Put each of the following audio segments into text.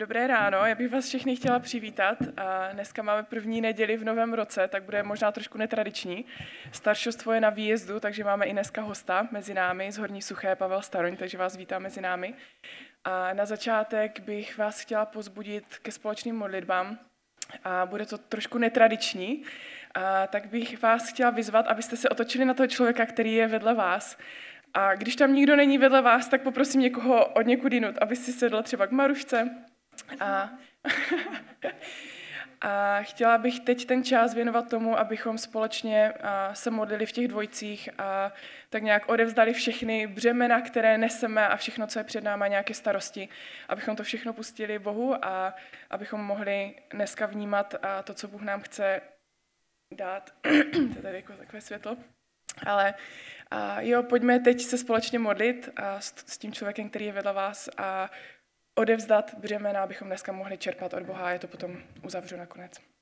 Dobré ráno, já bych vás všechny chtěla přivítat. A dneska máme první neděli v novém roce, tak bude možná trošku netradiční. Staršostvo je na výjezdu, takže máme i dneska hosta mezi námi z Horní Suché, Pavel Staroň, takže vás vítám mezi námi. A na začátek bych vás chtěla pozbudit ke společným modlitbám. A bude to trošku netradiční, a tak bych vás chtěla vyzvat, abyste se otočili na toho člověka, který je vedle vás. A když tam nikdo není vedle vás, tak poprosím někoho od někud jinut, aby si sedl třeba k Marušce, a, a chtěla bych teď ten čas věnovat tomu, abychom společně se modlili v těch dvojcích a tak nějak odevzdali všechny břemena, které neseme a všechno, co je před náma, nějaké starosti, abychom to všechno pustili Bohu a abychom mohli dneska vnímat to, co Bůh nám chce dát. to je tady jako takové světlo. Ale a jo, pojďme teď se společně modlit a s, s tím člověkem, který je vedle vás a odevzdat břemena, abychom dneska mohli čerpat od Boha je to potom uzavřu nakonec.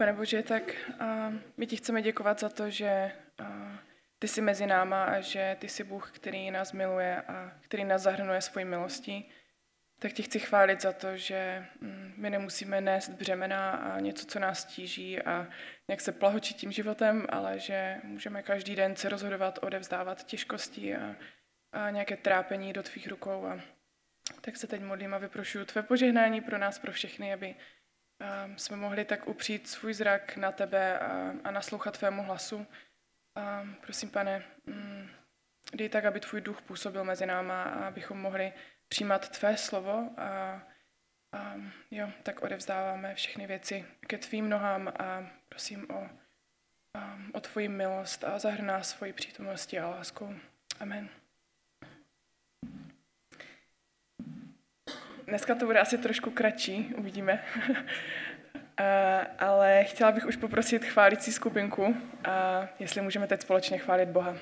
Pane Bože, tak uh, my ti chceme děkovat za to, že uh, ty jsi mezi náma a že ty jsi Bůh, který nás miluje a který nás zahrnuje svojí milostí. Tak ti chci chválit za to, že um, my nemusíme nést břemena a něco, co nás tíží a nějak se plahočit tím životem, ale že můžeme každý den se rozhodovat, odevzdávat těžkosti a, a nějaké trápení do tvých rukou. A tak se teď modlím a vyprošuju tvé požehnání pro nás, pro všechny, aby jsme mohli tak upřít svůj zrak na tebe a, a naslouchat tvému hlasu. A prosím, pane, mm, dej tak, aby tvůj duch působil mezi náma a abychom mohli přijímat tvé slovo a, a jo, tak odevzdáváme všechny věci ke tvým nohám a prosím o, a, o tvoji milost a zahrná svoji přítomnosti a lásku. Amen. Dneska to bude asi trošku kratší, uvidíme. ale chtěla bych už poprosit chválící skupinku, a jestli můžeme teď společně chválit Boha.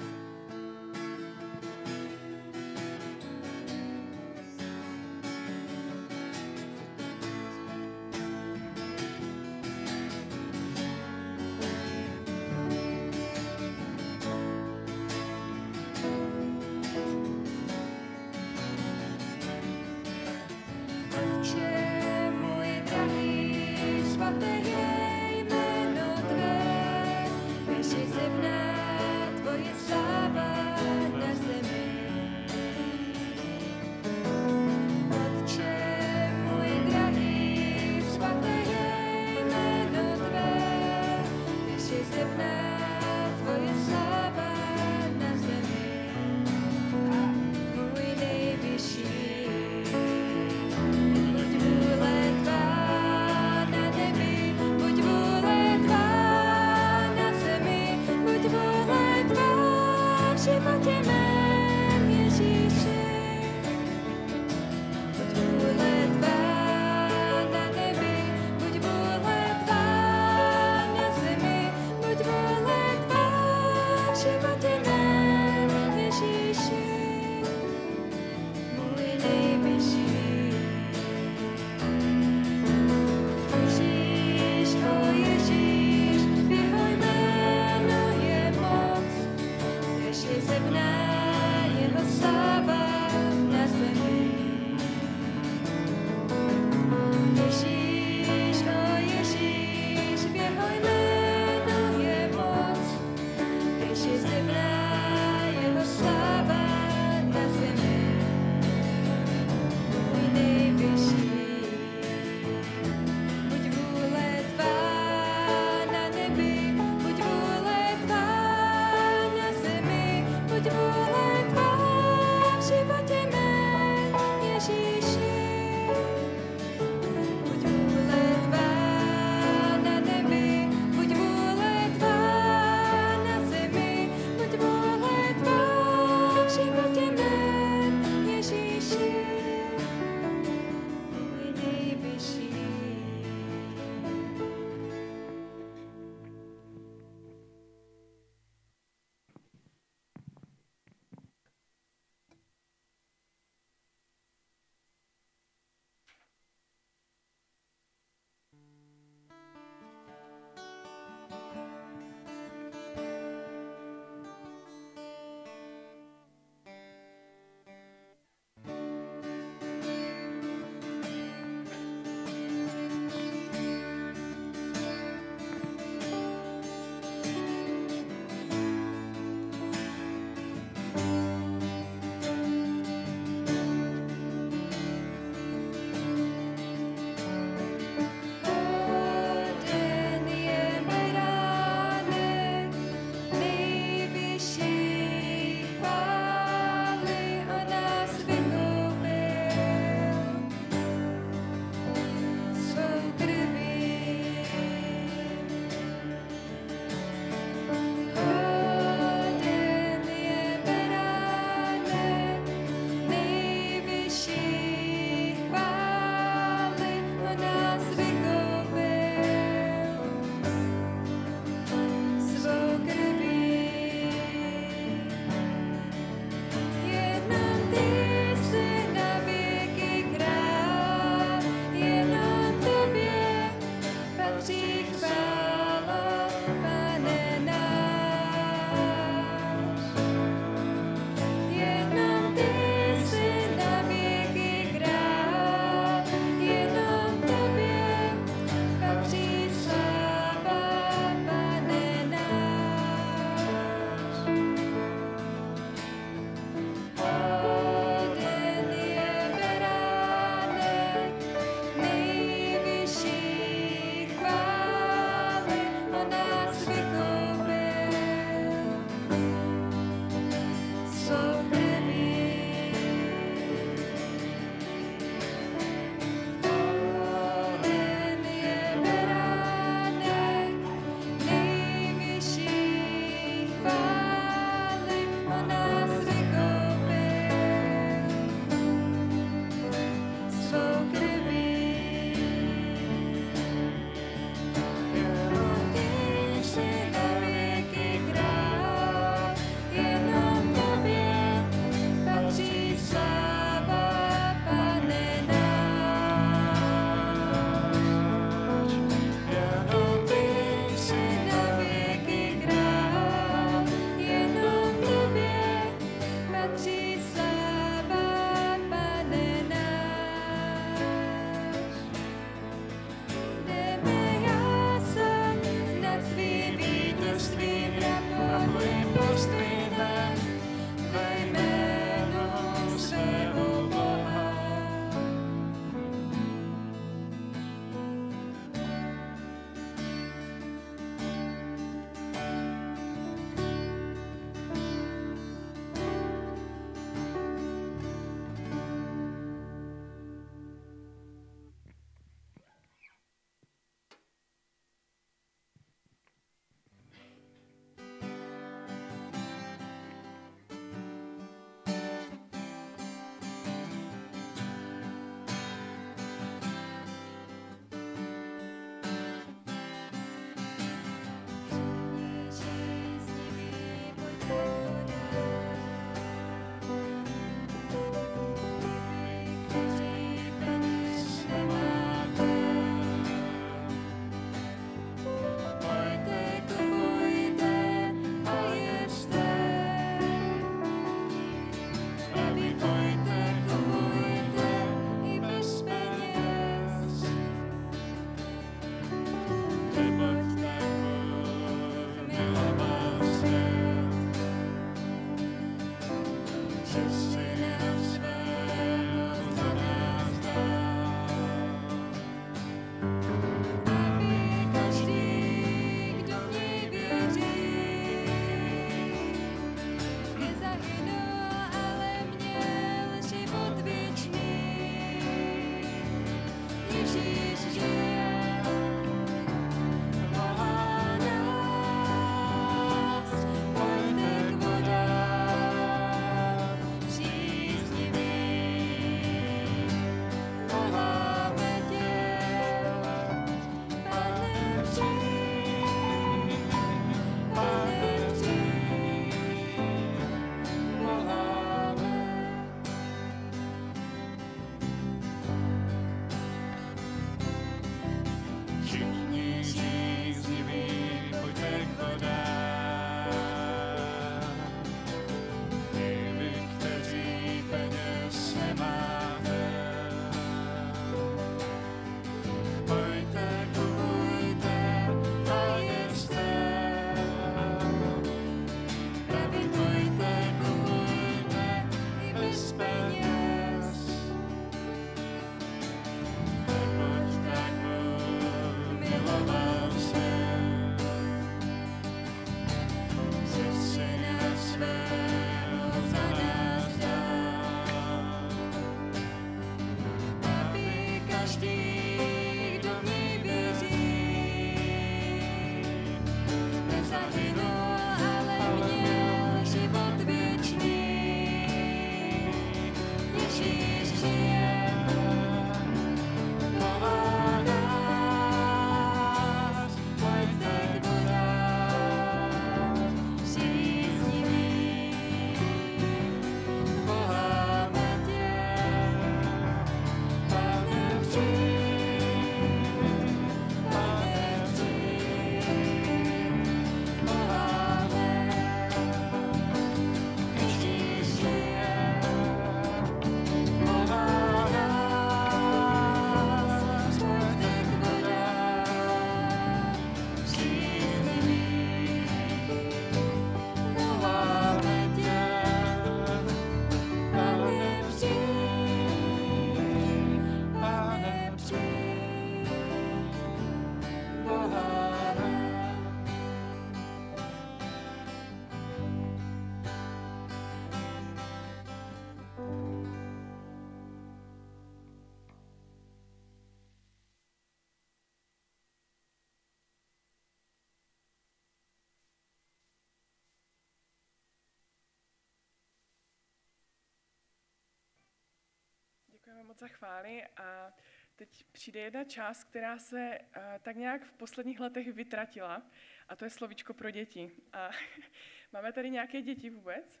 Moc za chvály a teď přijde jedna část, která se uh, tak nějak v posledních letech vytratila a to je slovíčko pro děti. A máme tady nějaké děti vůbec?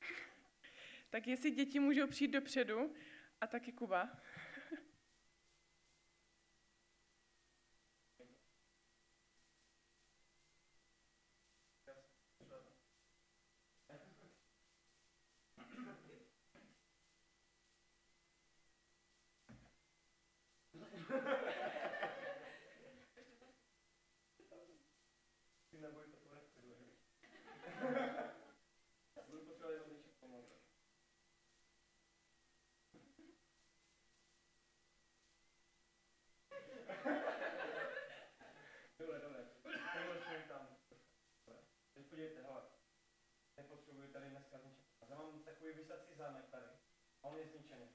tak jestli děti můžou přijít dopředu a taky Kuba. Vysací zámek tady. A on je zničený.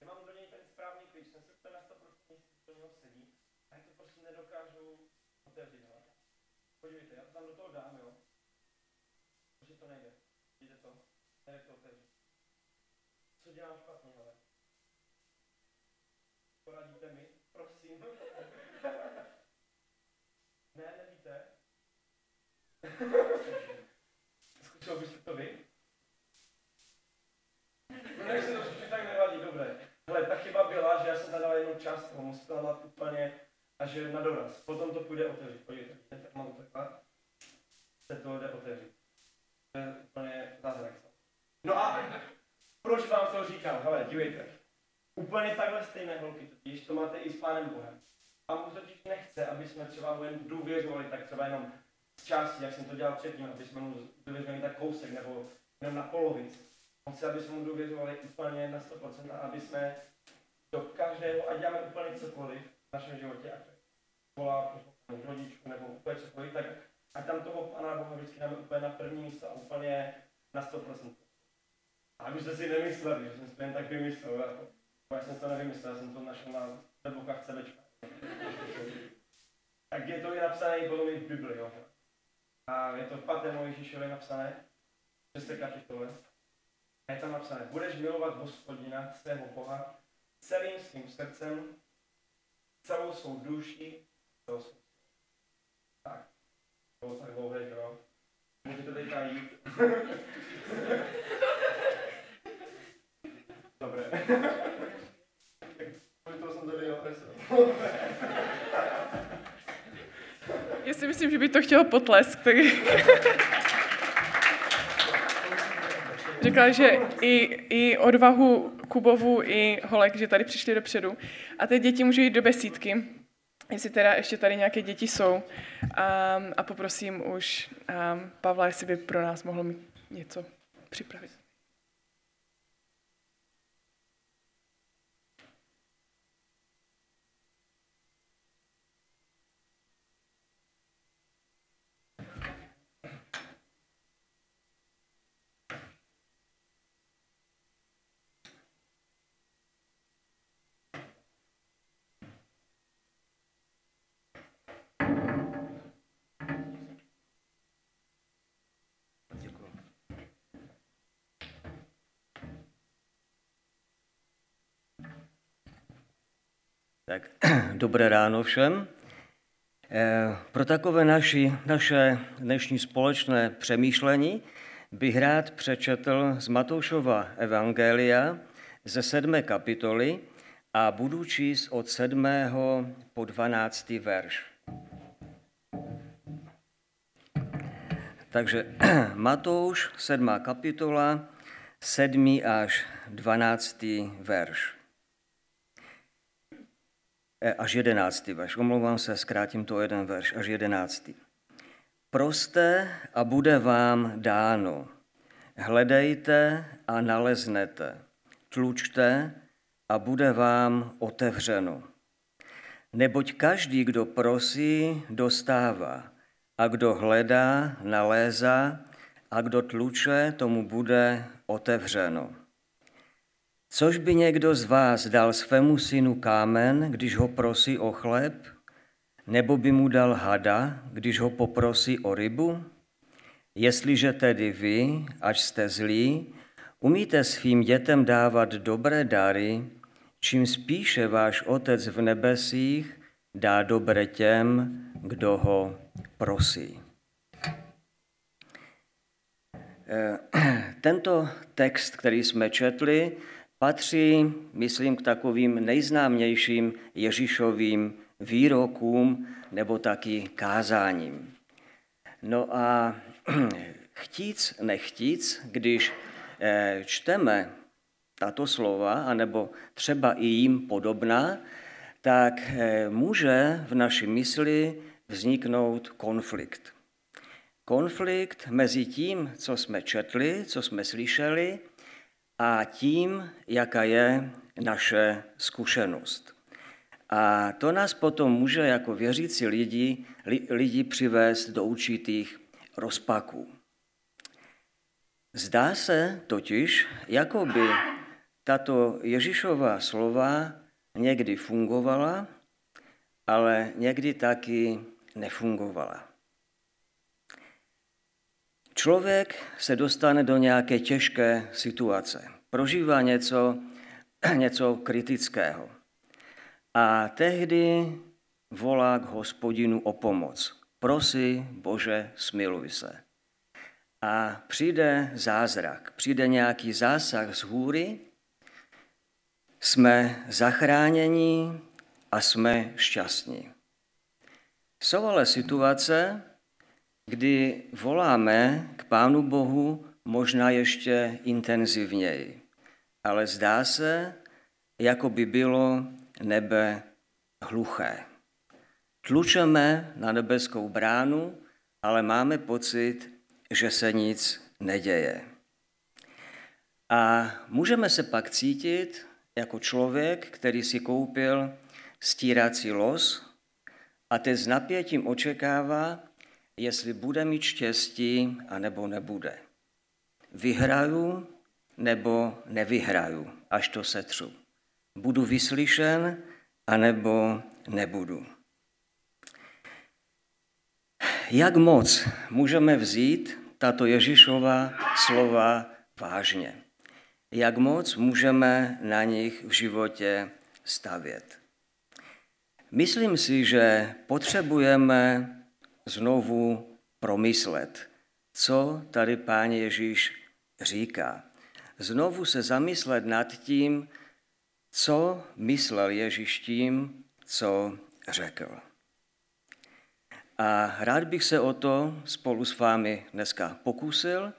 Já mám do něj ten správný klíč, jsem se úplně na 100% jistý, do něho sedí. A já to prostě nedokážu otevřít. Hele. Podívejte, já to tam do toho dám, jo. Protože to nejde. Jde to? Nejde to otevřít. Co dělám špatně, hele? Poradíte mi? Prosím. ne, nevíte? Zkusil byste to vy? tak se to tak nevadí, dobré. Ale ta chyba byla, že já jsem tam dal musel tam dát úplně že na doraz. Potom to půjde otevřít. Podívejte, tak mám to takhle. Se to jde otevřít. To je úplně zázrak. No a proč vám to říkám? Hele, dívejte. Úplně takhle stejné holky, totiž to máte i s Pánem Bohem. A mu totiž nechce, aby jsme třeba mu jen důvěřovali, tak třeba jenom z části, jak jsem to dělal předtím, aby jsme mu důvěřovali tak kousek nebo jenom na polovici. On chce, aby jsme mu důvěřovali úplně na 100% a aby jsme do každého, a děláme úplně cokoliv v našem životě, ať volá rodičů nebo úplně cokoliv, tak a tam toho Pana Boha vždycky dáme úplně na první místo a úplně na 100%. A abyste si nemysleli, že jsem si to jen tak vymyslel, jako, já jsem to nevymyslel, já jsem to našel na webokách CVčka. tak je to i napsané i v Bibli, jo. A je to v 5. Ježíšově napsané, 6. kapitole. A je tam napsané, budeš milovat hospodina, svého Boha, celým svým srdcem, celou svou duši, celou svou Tak, to bylo tak dlouhé, že jo? Můžete teďka jít. Dobré. jsem tady Já si myslím, že by to chtěl potlesk, tak... Řekla, že i, i odvahu Kubovu, i Holek, že tady přišli dopředu. A ty děti můžou jít do besídky, jestli teda ještě tady nějaké děti jsou. A, a poprosím už a Pavla, jestli by pro nás mohl mít něco připravit. Tak dobré ráno všem. Eh, pro takové naši, naše dnešní společné přemýšlení bych rád přečetl z Matoušova Evangelia ze sedmé kapitoly a budu číst od sedmého po dvanáctý verš. Takže Matouš, sedmá kapitola, sedmý až dvanáctý verš. Až jedenáctý verš. Omlouvám se, zkrátím to jeden verš, až jedenáctý. Proste a bude vám dáno. Hledejte a naleznete. Tlučte a bude vám otevřeno. Neboť každý, kdo prosí, dostává. A kdo hledá, nalézá. A kdo tluče, tomu bude otevřeno. Což by někdo z vás dal svému synu kámen, když ho prosí o chleb? Nebo by mu dal hada, když ho poprosí o rybu? Jestliže tedy vy, ať jste zlí, Umíte svým dětem dávat dobré dary, čím spíše váš Otec v nebesích dá dobré těm, kdo ho prosí. Eh, tento text, který jsme četli, patří, myslím, k takovým nejznámějším Ježíšovým výrokům nebo taky kázáním. No a chtíc, nechtíc, když eh, čteme tato slova, anebo třeba i jim podobná, tak eh, může v naší mysli vzniknout konflikt. Konflikt mezi tím, co jsme četli, co jsme slyšeli, a tím, jaká je naše zkušenost. A to nás potom může jako věřící lidi, lidi přivést do určitých rozpaků. Zdá se totiž, jako by tato Ježíšová slova někdy fungovala, ale někdy taky nefungovala. Člověk se dostane do nějaké těžké situace, prožívá něco, něco kritického. A tehdy volá k hospodinu o pomoc. Prosí, Bože, smiluj se. A přijde zázrak, přijde nějaký zásah z hůry, jsme zachráněni a jsme šťastní. Jsou ale situace, kdy voláme k Pánu Bohu možná ještě intenzivněji, ale zdá se, jako by bylo nebe hluché. Tlučeme na nebeskou bránu, ale máme pocit, že se nic neděje. A můžeme se pak cítit jako člověk, který si koupil stírací los a teď s napětím očekává, jestli bude mít štěstí, anebo nebude. Vyhraju nebo nevyhraju, až to setřu. Budu vyslyšen, anebo nebudu. Jak moc můžeme vzít tato Ježíšova slova vážně? Jak moc můžeme na nich v životě stavět? Myslím si, že potřebujeme znovu promyslet, co tady Pán Ježíš říká. Znovu se zamyslet nad tím, co myslel Ježíš tím, co řekl. A rád bych se o to spolu s vámi dneska pokusil,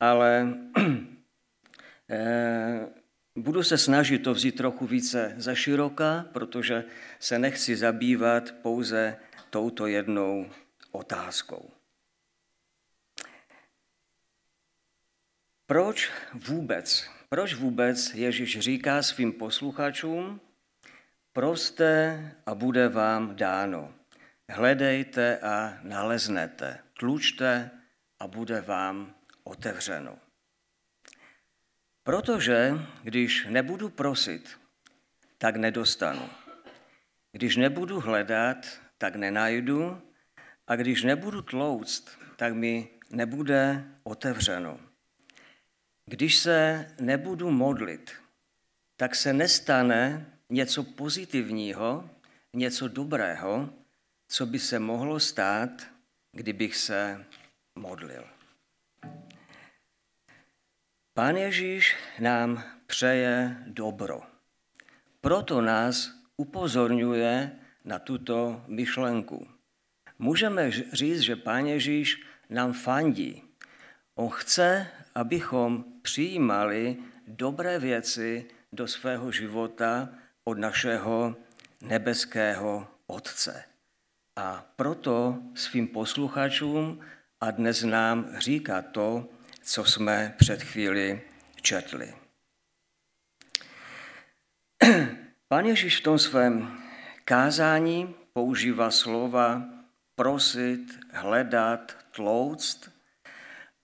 ale eh, budu se snažit to vzít trochu více za široka, protože se nechci zabývat pouze touto jednou otázkou. Proč vůbec, proč vůbec Ježíš říká svým posluchačům, proste a bude vám dáno. Hledejte a naleznete, tlučte a bude vám otevřeno. Protože když nebudu prosit, tak nedostanu. Když nebudu hledat, tak nenajdu a když nebudu tlouct, tak mi nebude otevřeno. Když se nebudu modlit, tak se nestane něco pozitivního, něco dobrého, co by se mohlo stát, kdybych se modlil. Pán Ježíš nám přeje dobro. Proto nás upozorňuje na tuto myšlenku. Můžeme říct, že Pán Ježíš nám fandí. On chce, abychom přijímali dobré věci do svého života od našeho nebeského Otce. A proto svým posluchačům a dnes nám říká to, co jsme před chvíli četli. Pán Ježíš v tom svém kázání používá slova prosit, hledat, tlouct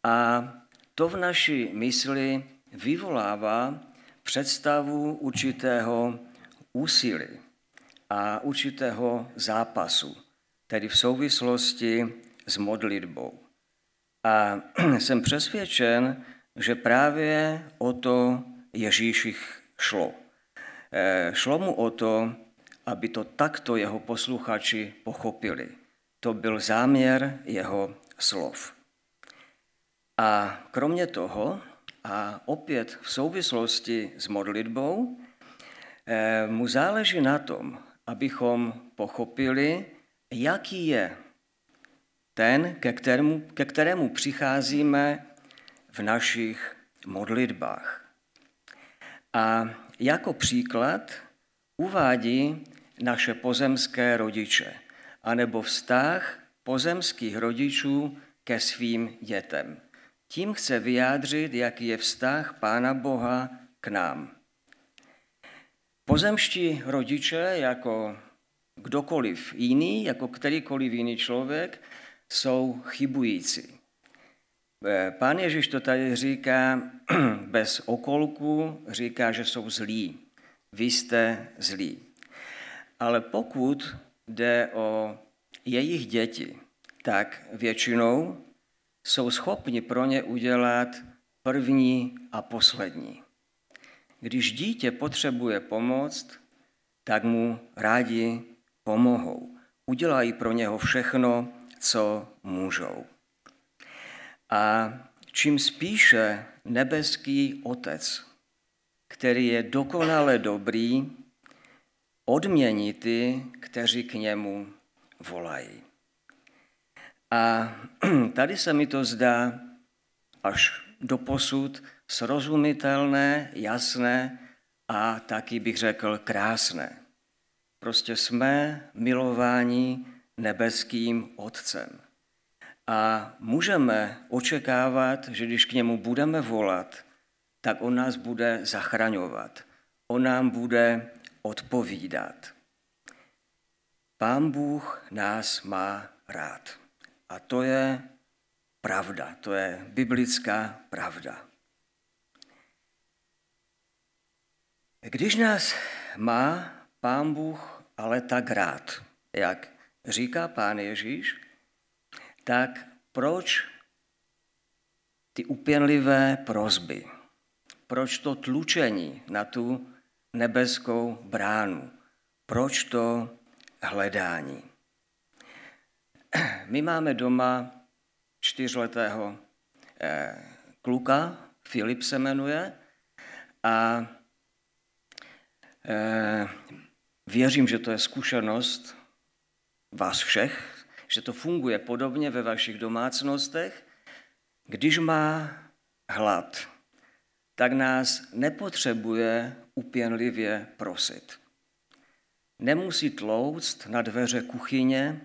a to v naší mysli vyvolává představu určitého úsilí a určitého zápasu, tedy v souvislosti s modlitbou. A jsem přesvědčen, že právě o to Ježíších šlo. Eh, šlo mu o to, aby to takto jeho posluchači pochopili. To byl záměr jeho slov. A kromě toho, a opět v souvislosti s modlitbou, eh, mu záleží na tom, abychom pochopili, jaký je ten, ke kterému, ke kterému přicházíme v našich modlitbách. A jako příklad uvádí naše pozemské rodiče, anebo vztah pozemských rodičů ke svým dětem. Tím chce vyjádřit, jaký je vztah Pána Boha k nám. Pozemští rodiče, jako kdokoliv jiný, jako kterýkoliv jiný člověk, jsou chybující. Eh, pán Ježíš to tady říká bez okolku, říká, že jsou zlí. Vy jste zlí. Ale pokud jde o jejich děti, tak většinou jsou schopni pro ně udělat první a poslední. Když dítě potřebuje pomoc, tak mu rádi pomohou. Udělají pro něho všechno, co můžou. A čím spíše nebeský Otec, který je dokonale dobrý, odmění ty, kteří k němu volají. A tady se mi to zdá až do posud srozumitelné, jasné a taky bych řekl krásné. Prostě jsme milováni nebeským Otcem. A můžeme očekávat, že když k němu budeme volat, tak on nás bude zachraňovat. On nám bude odpovídat. Pán Bůh nás má rád. A to je pravda, to je biblická pravda. Když nás má Pán Bůh ale tak rád, jak říká Pán Ježíš, tak proč ty upěnlivé prozby? Proč to tlučení na tu nebeskou bránu? Proč to hledání? My máme doma čtyřletého eh, kluka, Filip se jmenuje, a eh, věřím, že to je zkušenost vás všech, že to funguje podobně ve vašich domácnostech. Když má hlad, tak nás nepotřebuje upěnlivě prosit. Nemusí tlouct na dveře kuchyně,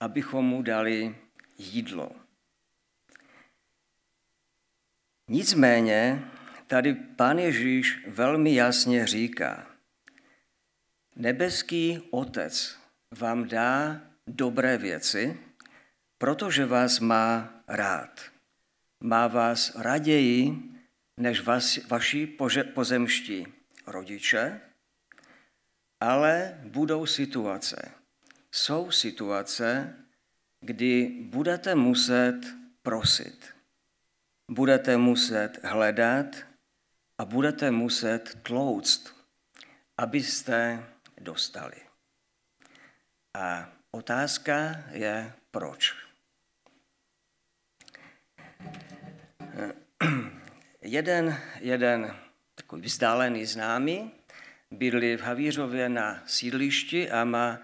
abychom mu dali jídlo. Nicméně tady pán Ježíš velmi jasně říká, nebeský Otec vám dá dobré věci, protože vás má rád. Má vás raději než vas, vaši pozemští rodiče, ale budou situace. Jsou situace, kdy budete muset prosit, budete muset hledat a budete muset tlouct, abyste dostali. A Otázka je proč. Jeden, jeden takový vzdálený známý bydlí v Havířově na sídlišti a má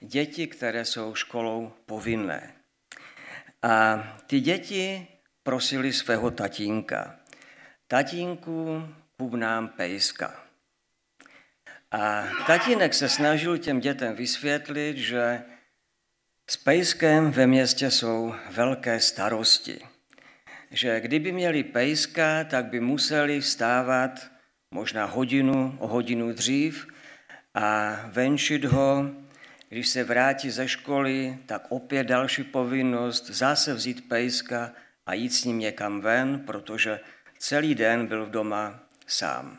děti, které jsou školou povinné. A ty děti prosili svého tatínka. Tatínku, kup nám pejska. A tatínek se snažil těm dětem vysvětlit, že s pejskem ve městě jsou velké starosti. Že kdyby měli pejska, tak by museli vstávat možná hodinu, o hodinu dřív a venčit ho. Když se vrátí ze školy, tak opět další povinnost zase vzít pejska a jít s ním někam ven, protože celý den byl v doma sám.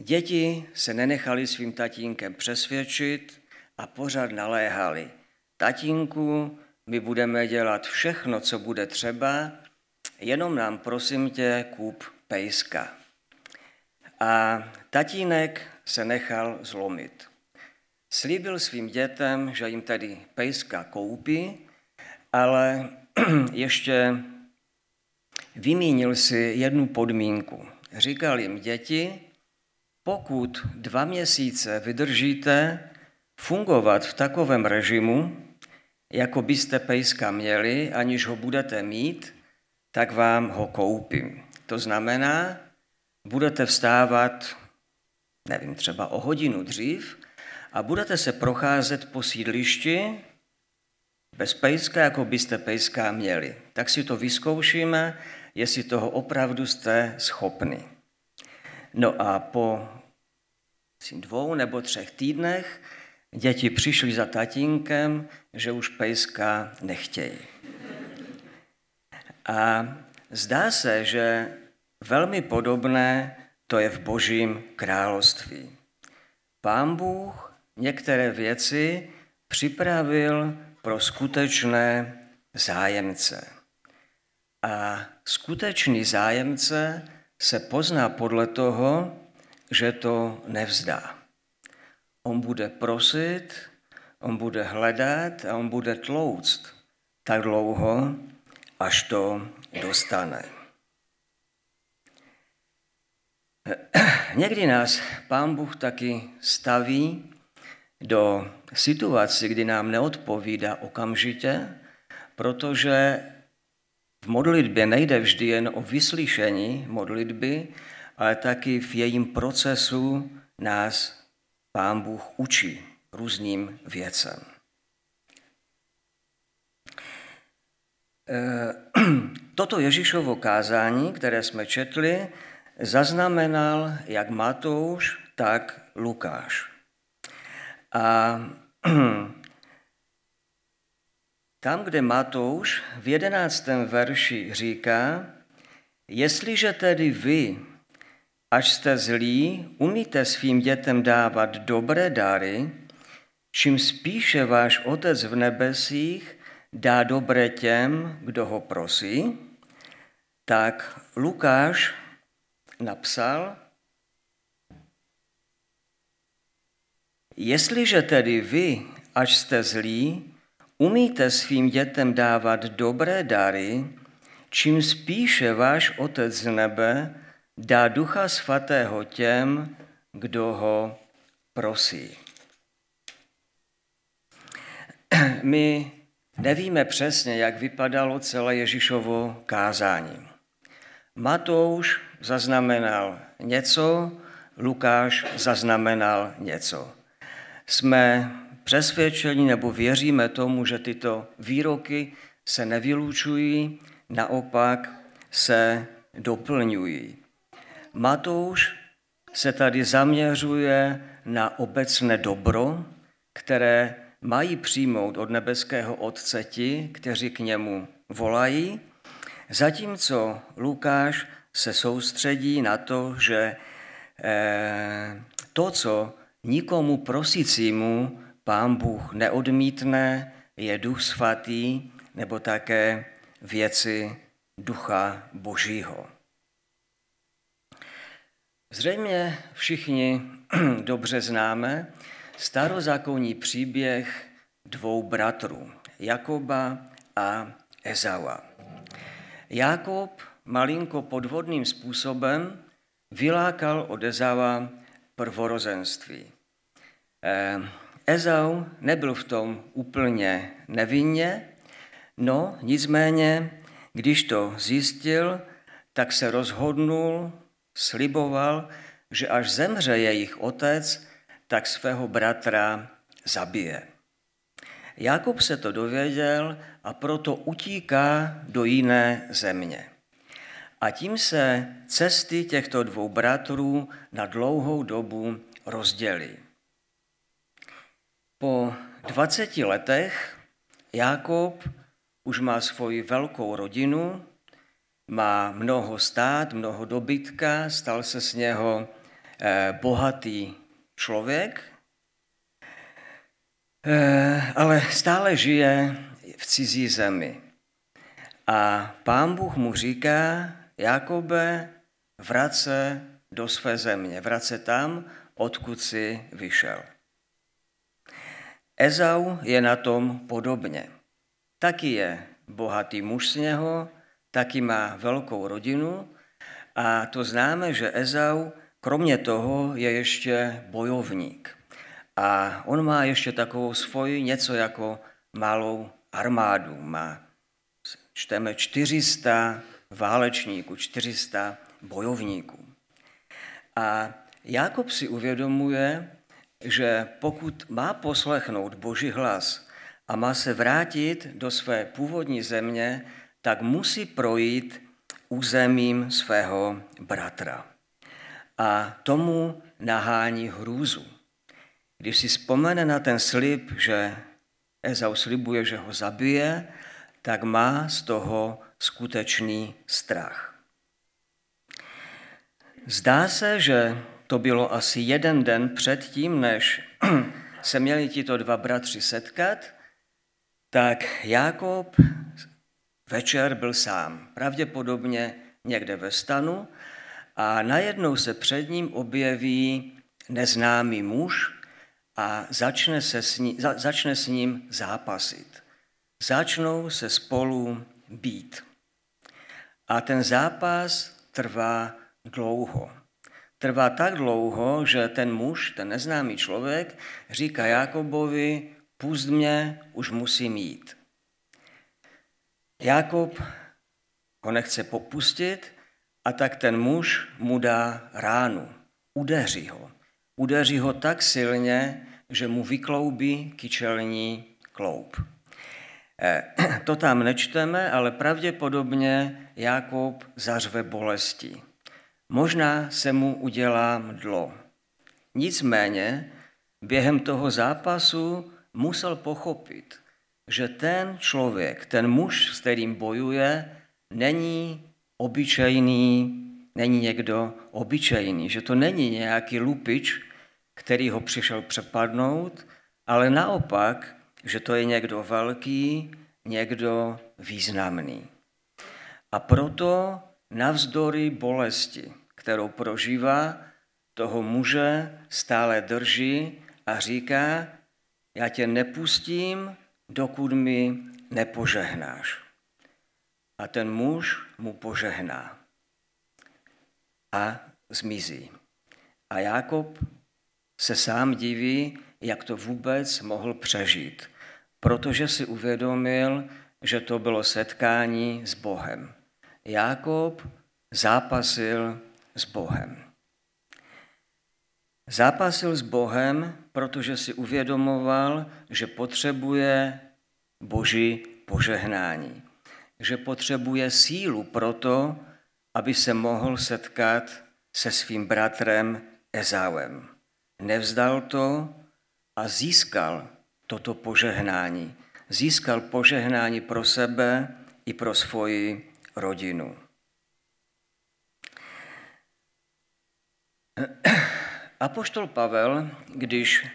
Děti se nenechali svým tatínkem přesvědčit a pořád naléhali tatínku, my budeme dělat všechno, co bude třeba, jenom nám prosím tě kup pejska. A tatínek se nechal zlomit. Slíbil svým dětem, že jim tedy pejska koupí, ale ještě vymínil si jednu podmínku. Říkal jim děti, pokud dva měsíce vydržíte fungovat v takovém režimu, jako byste pejska měli, aniž ho budete mít, tak vám ho koupím. To znamená, budete vstávat, nevím, třeba o hodinu dřív a budete se procházet po sídlišti bez pejska, jako byste pejska měli. Tak si to vyzkoušíme, jestli toho opravdu jste schopni. No a po dvou nebo třech týdnech děti přišly za tatínkem, že už pejska nechtějí. A zdá se, že velmi podobné to je v Božím království. Pán Bůh některé věci připravil pro skutečné zájemce. A skutečný zájemce se pozná podle toho, že to nevzdá. On bude prosit, on bude hledat a on bude tlouct tak dlouho, až to dostane. Někdy nás Pán Bůh taky staví do situace, kdy nám neodpovídá okamžitě, protože v modlitbě nejde vždy jen o vyslyšení modlitby, ale taky v jejím procesu nás Pán Bůh učí různým věcem. Eh, toto Ježíšovo kázání, které jsme četli, zaznamenal jak Matouš, tak Lukáš. A tam, kde Matouš v jedenáctém verši říká, jestliže tedy vy, až jste zlí, umíte svým dětem dávat dobré dary, čím spíše váš Otec v nebesích dá dobré těm, kdo ho prosí, tak Lukáš napsal, Jestliže tedy vy, až jste zlí, umíte svým dětem dávat dobré dary, čím spíše váš Otec z nebe dá Ducha Svatého těm, kdo ho prosí. My nevíme přesně, jak vypadalo celé Ježíšovo kázání. Matouš zaznamenal něco, Lukáš zaznamenal něco jsme přesvědčeni nebo věříme tomu, že tyto výroky se nevylučují, naopak se doplňují. Matouš se tady zaměřuje na obecné dobro, které mají přijmout od nebeského Otce ti, kteří k němu volají, zatímco Lukáš se soustředí na to, že eh, to, co Nikomu prosícímu pán Bůh neodmítne, je duch svatý nebo také věci ducha božího. Zřejmě všichni dobře známe starozákonní příběh dvou bratrů, Jakoba a Ezaua. Jakob malinko podvodným způsobem vylákal od Ezaua prvorozenství. Eh, Ezau nebyl v tom úplně nevinně, no nicméně, když to zjistil, tak se rozhodnul, sliboval, že až zemře jejich otec, tak svého bratra zabije. Jakub se to dověděl a proto utíká do jiné země. A tím se cesty těchto dvou bratrů na dlouhou dobu rozdělí. Po 20 letech Jákob už má svoji velkou rodinu, má mnoho stát, mnoho dobytka, stal se z něho eh, bohatý člověk, eh, ale stále žije v cizí zemi. A pán Bůh mu říká, Jakobe, vrát se do své země, vrát se tam, odkud si vyšel. Ezau je na tom podobně. Taky je bohatý muž z něho, taky má velkou rodinu a to známe, že Ezau kromě toho je ještě bojovník. A on má ještě takovou svoji něco jako malou armádu. Má, čteme, 400 válečníků, 400 bojovníků. A Jakob si uvědomuje, že pokud má poslechnout Boží hlas a má se vrátit do své původní země, tak musí projít územím svého bratra. A tomu nahání hrůzu. Když si vzpomene na ten slib, že Ezau slibuje, že ho zabije, tak má z toho skutečný strach. Zdá se, že to bylo asi jeden den předtím, než se měli tito dva bratři setkat, tak Jákob večer byl sám, pravděpodobně někde ve stanu a najednou se před ním objeví neznámý muž a začne, se s ním, za, začne s ním zápasit. Začnou se spolu být. A ten zápas trvá dlouho. Trvá tak dlouho, že ten muž, ten neznámý člověk, říká Jakobovi, pust mě, už musím jít. Jakob ho nechce popustit a tak ten muž mu dá ránu, udeří ho. Udeří ho tak silně, že mu vykloubí kyčelní kloub. Eh, to tam nečteme, ale pravděpodobně Jakob zařve bolesti. Možná se mu udělá mdlo. Nicméně během toho zápasu musel pochopit, že ten člověk, ten muž, s kterým bojuje, není obyčejný, není někdo obyčejný, že to není nějaký lupič, který ho přišel přepadnout, ale naopak, že to je někdo velký, někdo významný. A proto navzdory bolesti, kterou prožívá, toho muže stále drží a říká, já tě nepustím, dokud mi nepožehnáš. A ten muž mu požehná a zmizí. A Jakob se sám diví, jak to vůbec mohl přežít, protože si uvědomil, že to bylo setkání s Bohem. Jákob zápasil s Bohem. Zápasil s Bohem, protože si uvědomoval, že potřebuje boží požehnání, že potřebuje sílu pro to, aby se mohl setkat se svým bratrem Ezauem. Nevzdal to a získal toto požehnání. Získal požehnání pro sebe i pro svoji rodinu. Apoštol Pavel, když,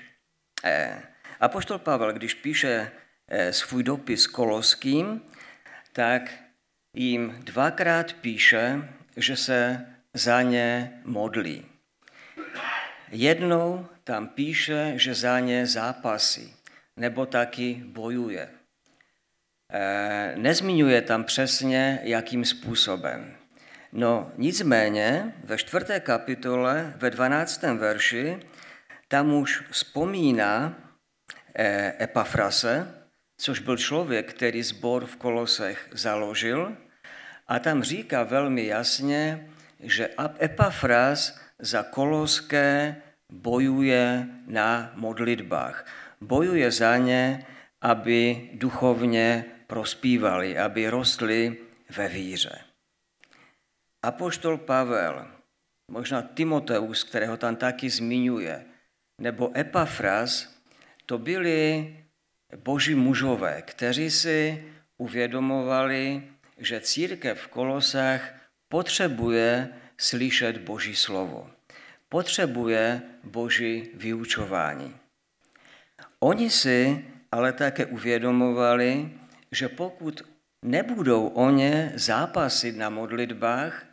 eh, Apoštol Pavel, když píše eh, svůj dopis koloským, tak jim dvakrát píše, že se za ně modlí. Jednou tam píše, že za ně zápasí, nebo taky bojuje. Eh, nezmiňuje tam přesně, jakým způsobem. No nicméně ve čtvrté kapitole, ve 12. verši, tam už vzpomíná eh, Epafrase, což byl člověk, který zbor v Kolosech založil, a tam říká velmi jasně, že Epafras za koloské bojuje na modlitbách. Bojuje za ně, aby duchovně prospívali, aby rostli ve víře. Apoštol Pavel, možná Timoteus, kterého tam taky zmiňuje, nebo Epafras, to byli boží mužové, kteří si uvědomovali, že církev v Kolosách potřebuje slyšet boží slovo. Potřebuje boží vyučování. Oni si ale také uvědomovali, že pokud nebudou o ně zápasit na modlitbách,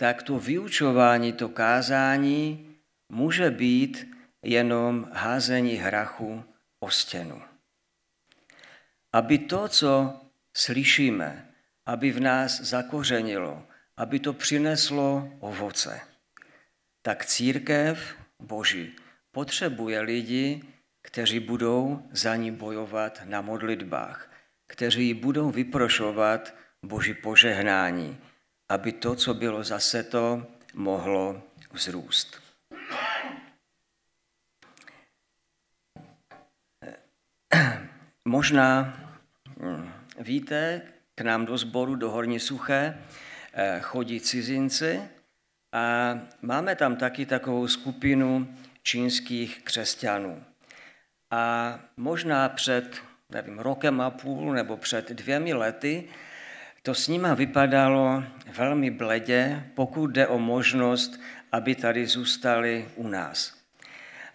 tak to vyučování, to kázání může být jenom házení hrachu o stěnu. Aby to, co slyšíme, aby v nás zakořenilo, aby to přineslo ovoce. Tak církev Boží potřebuje lidi, kteří budou za ní bojovat na modlitbách, kteří budou vyprošovat Boží požehnání, aby to, co bylo zase to, mohlo vzrůst. Možná hm, víte, k nám do sboru, do Horní Suché, eh, chodí cizinci a máme tam taky takovou skupinu čínských křesťanů. A možná před, nevím, rokem a půl nebo před dvěmi lety to s nima vypadalo velmi bledě, pokud jde o možnost, aby tady zůstali u nás.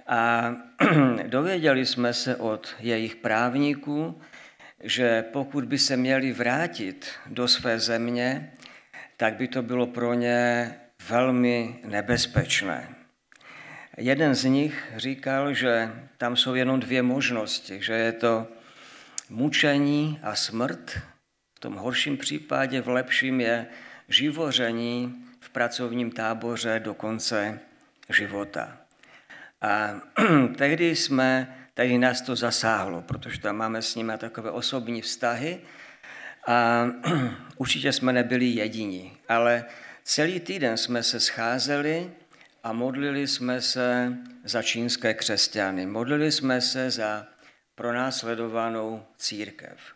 A dověděli jsme se od jejich právníků, že pokud by se měli vrátit do své země, tak by to bylo pro ně velmi nebezpečné. Jeden z nich říkal, že tam jsou jenom dvě možnosti, že je to mučení a smrt, v tom horším případě, v lepším je živoření v pracovním táboře do konce života. A tehdy jsme tady nás to zasáhlo, protože tam máme s nimi takové osobní vztahy a určitě jsme nebyli jediní, ale celý týden jsme se scházeli a modlili jsme se za čínské křesťany. Modlili jsme se za pronásledovanou církev.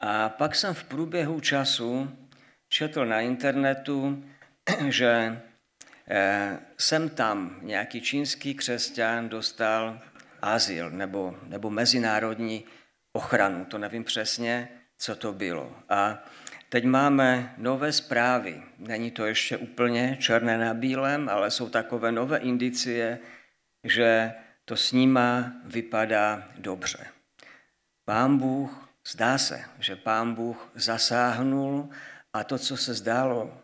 A pak jsem v průběhu času četl na internetu, že eh, jsem tam nějaký čínský křesťan dostal azyl nebo, nebo mezinárodní ochranu. To nevím přesně, co to bylo. A teď máme nové zprávy. Není to ještě úplně černé na bílém, ale jsou takové nové indicie, že to s nima vypadá dobře. Pán Bůh, zdá se, že pán Bůh zasáhnul a to, co se zdálo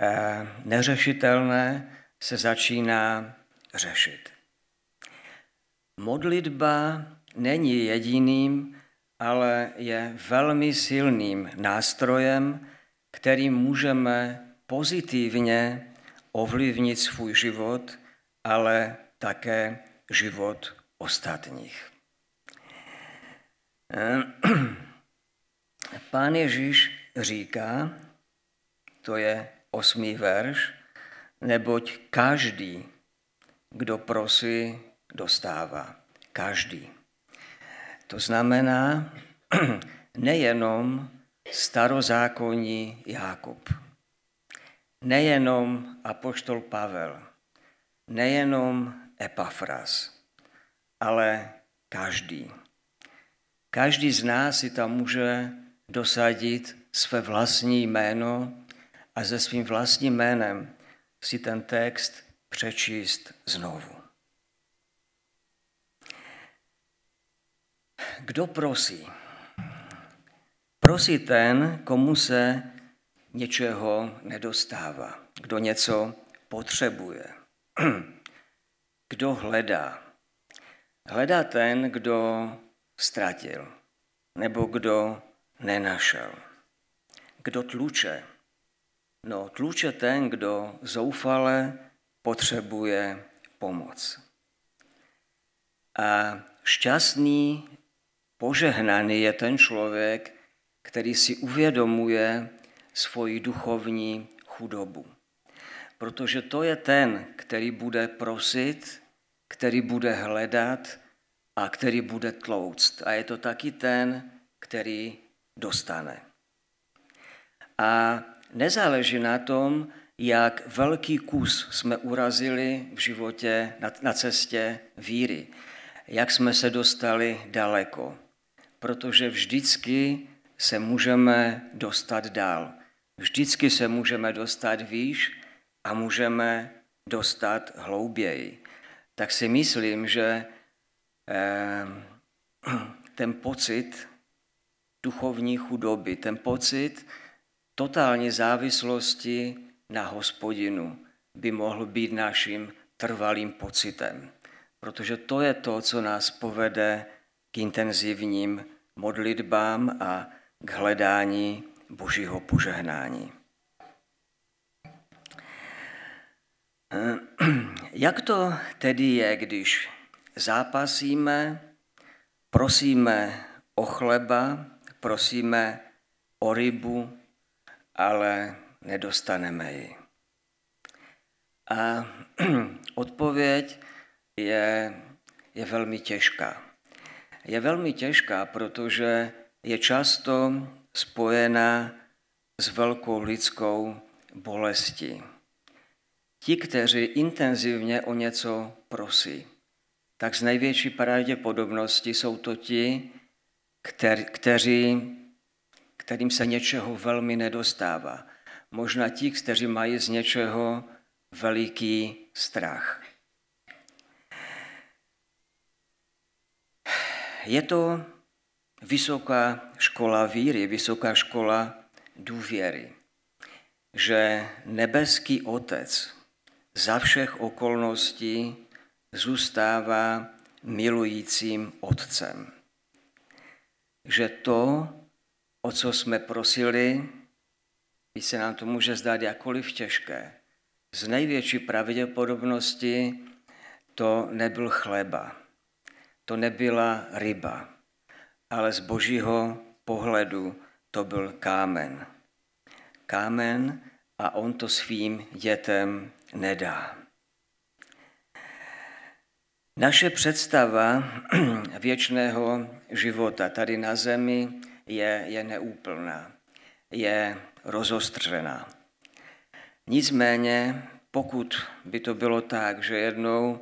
eh, neřešitelné, se začíná řešit. Modlitba není jediným, ale je velmi silným nástrojem, kterým můžeme pozitivně ovlivnit svůj život, ale také život ostatních. Pán Ježíš říká, to je osmý verš, neboť každý, kdo prosí, dostává. Každý. To znamená nejenom starozákonní Jákob, nejenom apoštol Pavel, nejenom Epafras, ale každý. Každý z nás si tam může dosadit své vlastní jméno a se svým vlastním jménem si ten text přečíst znovu. Kdo prosí? Prosí ten, komu se něčeho nedostává, kdo něco potřebuje, kdo hledá. Hledá ten, kdo ztratil, nebo kdo nenašel. Kdo tluče? No, tluče ten, kdo zoufale potřebuje pomoc. A šťastný Požehnaný je ten člověk, který si uvědomuje svoji duchovní chudobu. Protože to je ten, který bude prosit, který bude hledat a který bude tlouct. A je to taky ten, který dostane. A nezáleží na tom, jak velký kus jsme urazili v životě na, cestě víry, jak jsme se dostali daleko protože vždycky se můžeme dostat dál. Vždycky se můžeme dostat výš a můžeme dostat hlouběji. Tak si myslím, že ten pocit duchovní chudoby, ten pocit totální závislosti na hospodinu by mohl být naším trvalým pocitem. Protože to je to, co nás povede k intenzivním modlitbám a k hledání božího požehnání. Jak to tedy je, když zápasíme, prosíme o chleba, prosíme o rybu, ale nedostaneme ji? A odpověď je, je velmi těžká. Je velmi těžká, protože je často spojená s velkou lidskou bolestí. Ti, kteří intenzivně o něco prosí, tak z největší pravděpodobnosti jsou to ti, kteří, kterým se něčeho velmi nedostává. Možná ti, kteří mají z něčeho veliký strach. Je to vysoká škola víry, vysoká škola důvěry, že nebeský Otec za všech okolností zůstává milujícím Otcem. Že to, o co jsme prosili, i se nám to může zdát jakkoliv těžké, z největší pravděpodobnosti to nebyl chleba, to nebyla ryba, ale z božího pohledu to byl kámen. Kámen a on to svým dětem nedá. Naše představa věčného života tady na zemi je, je neúplná, je rozostřená. Nicméně, pokud by to bylo tak, že jednou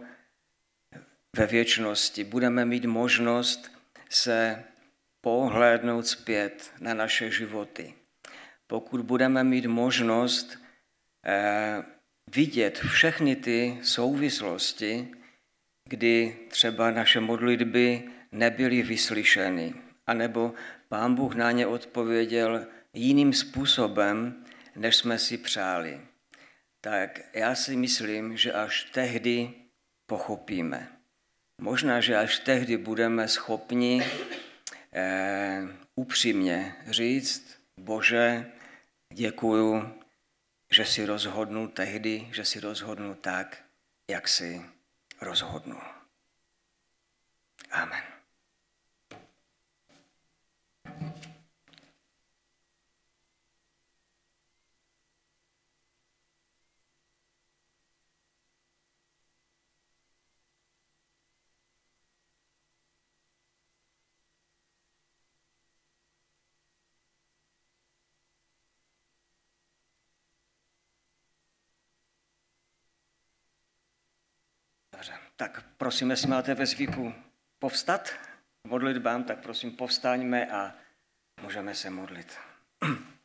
ve věčnosti budeme mít možnost se pohlédnout zpět na naše životy, pokud budeme mít možnost eh, vidět všechny ty souvislosti, kdy třeba naše modlitby nebyly vyslyšeny, anebo Pán Bůh na ně odpověděl jiným způsobem, než jsme si přáli. Tak já si myslím, že až tehdy pochopíme. Možná, že až tehdy budeme schopni eh, upřímně říct, Bože, děkuju, že si rozhodnul tehdy, že si rozhodnul tak, jak si rozhodnul. Amen. Tak prosím, jestli máte ve zvyku povstat modlitbám, tak prosím povstaňme a můžeme se modlit.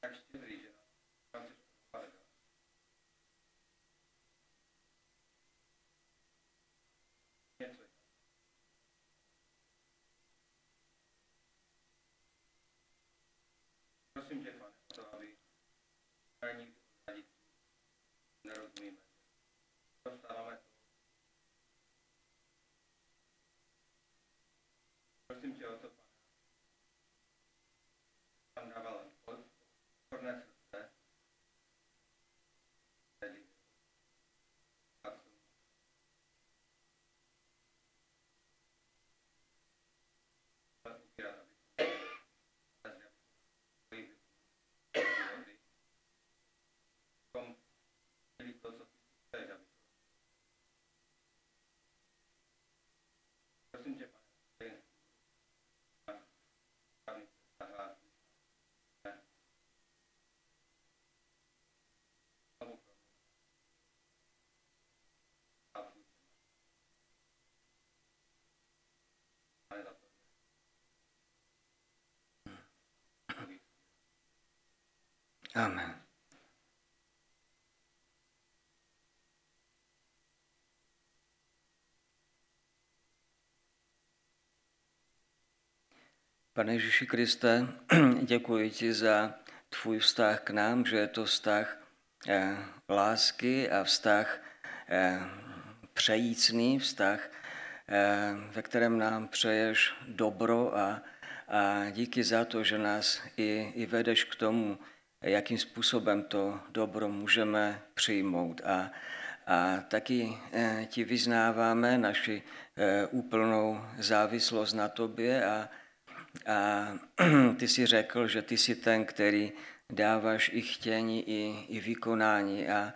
tak štědrý, že nám chceš pomáhat. Něco je. Prosím tě, pane, to, aby ani nerozumíme. Dostáváme to. Prosím tě o to, pane. Tam dával odporné srdce. Tedy. A co? Ale upírat, aby jsme byli životy. Abychom měli to, co ty chceš, aby to. Prosím tě, pane, aby na správných cestách a ne. Znovu pro mě. A tvůj tě má. Pane, za to. Amen. Pane Ježíši Kriste, děkuji ti za tvůj vztah k nám, že je to vztah eh, lásky a vztah eh, přejícný, vztah, eh, ve kterém nám přeješ dobro a, a díky za to, že nás i, i vedeš k tomu, jakým způsobem to dobro můžeme přijmout. A, a taky eh, ti vyznáváme naši eh, úplnou závislost na tobě a, a ty si řekl, že ty jsi ten, který dáváš i chtění, i, i vykonání. A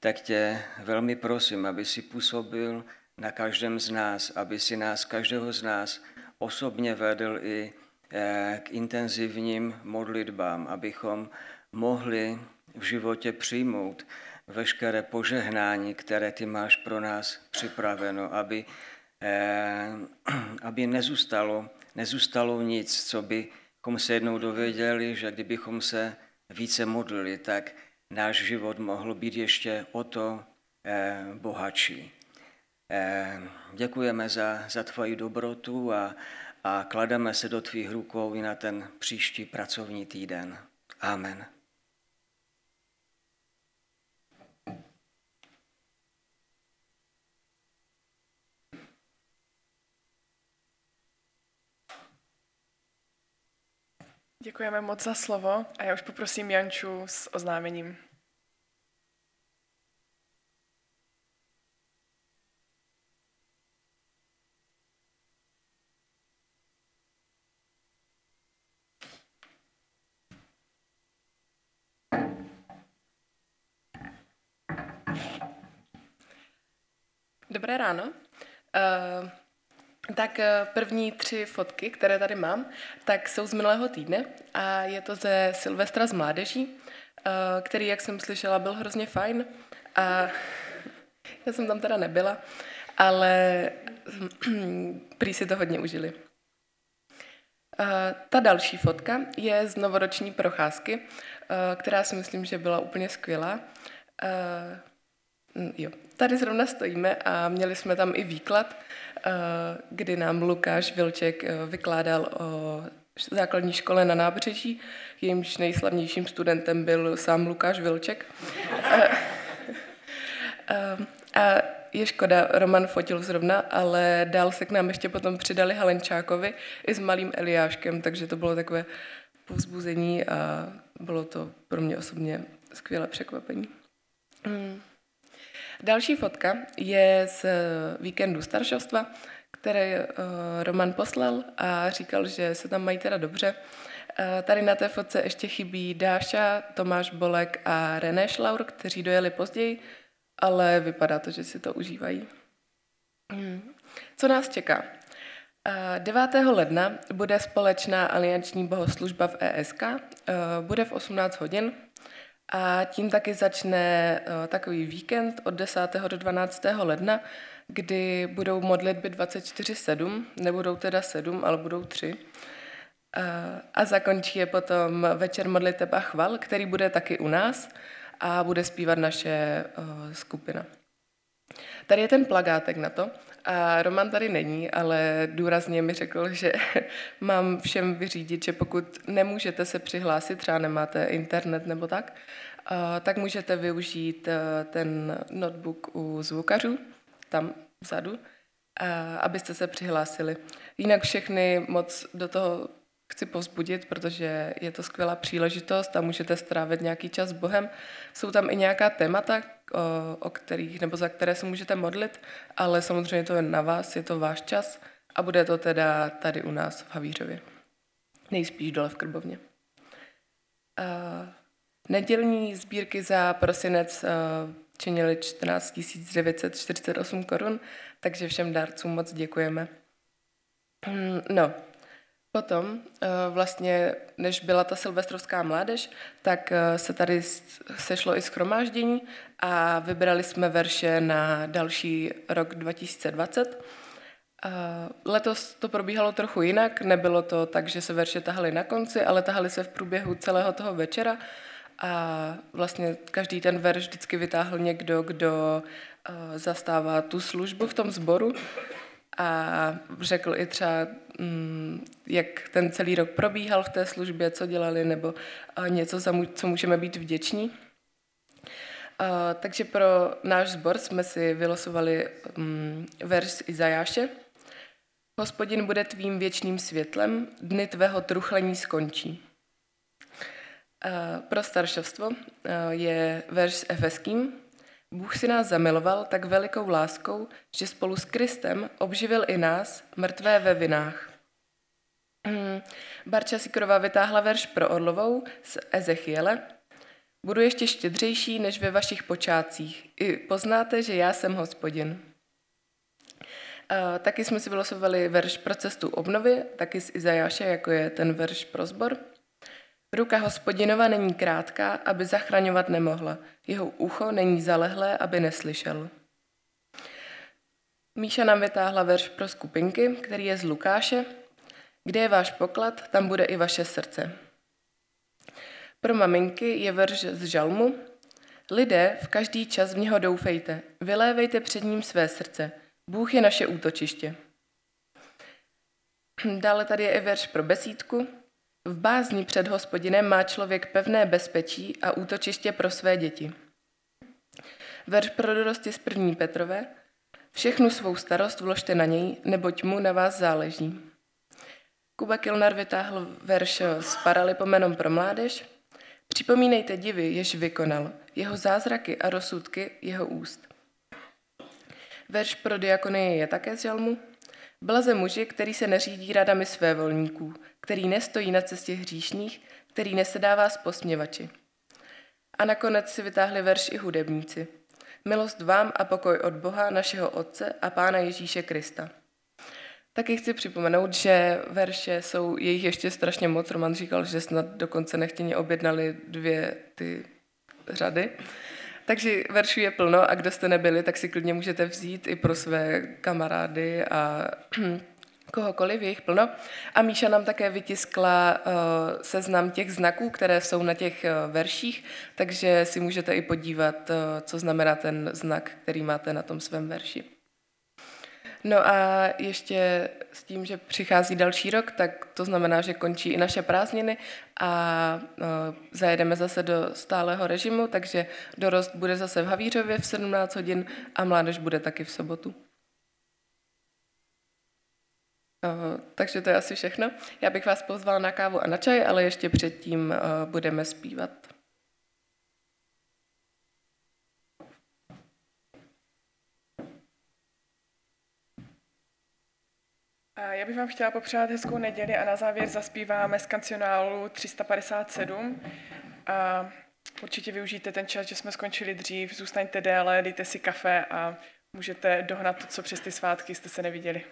tak tě velmi prosím, aby si působil na každém z nás, aby si nás, každého z nás osobně vedl i eh, k intenzivním modlitbám, abychom mohli v životě přijmout veškeré požehnání, které ty máš pro nás připraveno, aby, eh, aby nezůstalo, nezůstalo nic, co bychom se jednou dověděli, že kdybychom se více modlili, tak náš život mohl být ještě o to eh, bohatší. Eh, děkujeme za, za tvoji dobrotu a, a klademe se do tvých rukou i na ten příští pracovní týden. Amen. Děkujeme moc za slovo a já už poprosím Janču s oznámením. Dobré ráno. Uh, tak eh, první tři fotky, které tady mám, tak jsou z minulého týdne a je to ze Silvestra z mládeží, eh, který, jak jsem slyšela, byl hrozně fajn a já jsem tam teda nebyla, ale prý si to hodně užili. Ta další fotka je z novoroční procházky, která si myslím, že byla úplně skvělá. Jo, tady zrovna stojíme a měli jsme tam i výklad, kdy nám Lukáš Vilček vykládal o základní škole na nábřeží. Jejímž nejslavnějším studentem byl sám Lukáš Vilček. A je škoda, Roman fotil zrovna, ale dál se k nám ještě potom přidali Halenčákovi i s malým Eliáškem, takže to bylo takové povzbuzení a bylo to pro mě osobně skvělé překvapení. Hmm. Další fotka je z víkendu staršovstva, který Roman poslal a říkal, že se tam mají teda dobře. Tady na té fotce ještě chybí Dáša, Tomáš Bolek a René Šlaur, kteří dojeli později, ale vypadá to, že si to užívají. Hmm. Co nás čeká? 9. ledna bude společná alianční bohoslužba v ESK, bude v 18 hodin a tím taky začne takový víkend od 10. do 12. ledna, kdy budou modlitby 24-7, nebudou teda 7, ale budou 3. A, a zakončí je potom večer modliteb a chval, který bude taky u nás a bude zpívat naše uh, skupina. Tady je ten plagátek na to a Roman tady není, ale důrazně mi řekl, že mám všem vyřídit, že pokud nemůžete se přihlásit, třeba nemáte internet nebo tak, tak můžete využít ten notebook u zvukařů, tam vzadu, abyste se přihlásili. Jinak všechny moc do toho chci povzbudit, protože je to skvělá příležitost a můžete strávit nějaký čas s Bohem. Jsou tam i nějaká témata, o, o kterých, nebo za které se můžete modlit, ale samozřejmě to je na vás, je to váš čas a bude to teda tady u nás v Havířově. Nejspíš dole v Krbovně. A nedělní sbírky za prosinec činily 14 948 korun, takže všem dárcům moc děkujeme. Hmm, no, Potom eh, vlastně, než byla ta silvestrovská mládež, tak eh, se tady sešlo i schromáždění a vybrali jsme verše na další rok 2020. Letos to probíhalo trochu jinak, nebylo to tak, že se verše tahaly na konci, ale tahaly se v průběhu celého toho večera a vlastně každý ten verš vždycky vytáhl někdo, kdo eh, zastává tu službu v tom sboru a řekl i třeba, mm, jak ten celý rok probíhal v té službě, co dělali, nebo něco, co můžeme být vděční. Takže pro náš sbor jsme si vylosovali mm, verš z Izajáše. Hospodin bude tvým věčným světlem, dny tvého truchlení skončí. Pro staršovstvo je verš s Efeským, Bůh si nás zamiloval tak velikou láskou, že spolu s Kristem obživil i nás, mrtvé ve vinách. Hmm. Barča Sikrová vytáhla verš pro Orlovou z Ezechiele. Budu ještě štědřejší než ve vašich počátcích. I poznáte, že já jsem hospodin. Taky jsme si vylosovali verš pro cestu obnovy, taky z Izajáše, jako je ten verš pro zbor. Ruka hospodinova není krátká, aby zachraňovat nemohla. Jeho ucho není zalehlé, aby neslyšel. Míša nám vytáhla verš pro skupinky, který je z Lukáše. Kde je váš poklad, tam bude i vaše srdce. Pro maminky je verš z Žalmu. Lidé, v každý čas v něho doufejte, vylévejte před ním své srdce. Bůh je naše útočiště. Dále tady je i verš pro besídku. V bázni před hospodinem má člověk pevné bezpečí a útočiště pro své děti. Verš pro dorosty z první Petrové. Všechnu svou starost vložte na něj, neboť mu na vás záleží. Kuba Kilnar vytáhl verš s paralipomenom pro mládež. Připomínejte divy, jež vykonal, jeho zázraky a rozsudky jeho úst. Verš pro diakonie je také z žalmu. Blaze muži, který se neřídí radami své volníků, který nestojí na cestě hříšných, který nesedává s posměvači. A nakonec si vytáhli verš i hudebníci. Milost vám a pokoj od Boha, našeho Otce a Pána Ježíše Krista. Taky chci připomenout, že verše jsou, jejich ještě strašně moc. Roman říkal, že snad dokonce nechtěně objednali dvě ty řady. Takže veršů je plno a kdo jste nebyli, tak si klidně můžete vzít i pro své kamarády a kohokoliv, je jich plno. A Míša nám také vytiskla uh, seznam těch znaků, které jsou na těch uh, verších, takže si můžete i podívat, uh, co znamená ten znak, který máte na tom svém verši. No a ještě s tím, že přichází další rok, tak to znamená, že končí i naše prázdniny a uh, zajedeme zase do stálého režimu, takže dorost bude zase v Havířově v 17 hodin a mládež bude taky v sobotu. Uh, takže to je asi všechno. Já bych vás pozvala na kávu a na čaj, ale ještě předtím uh, budeme zpívat. Já bych vám chtěla popřát hezkou neděli a na závěr zaspíváme z kancionálu 357. A určitě využijte ten čas, že jsme skončili dřív, zůstaňte déle, dejte si kafe a můžete dohnat to, co přes ty svátky jste se neviděli.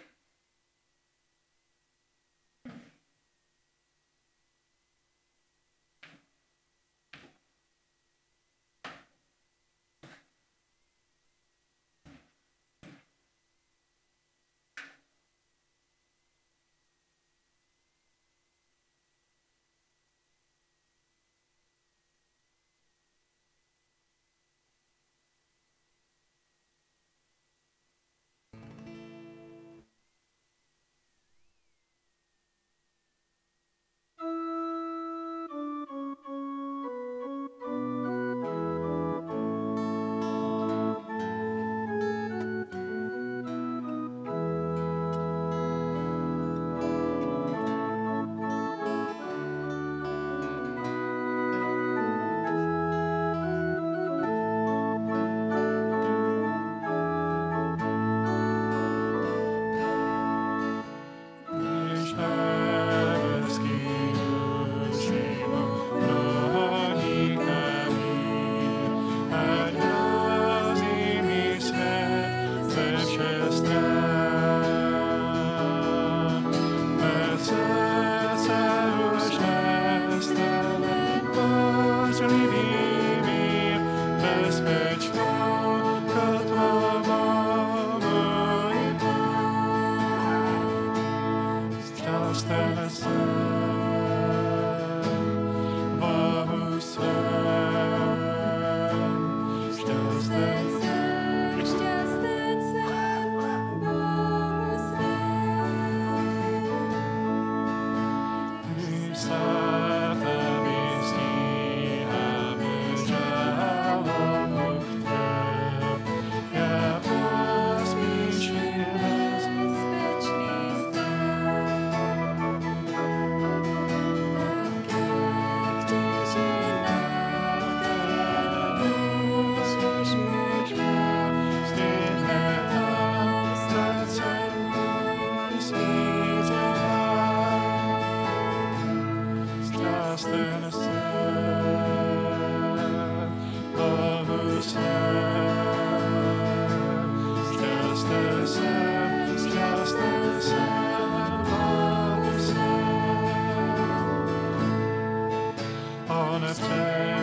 On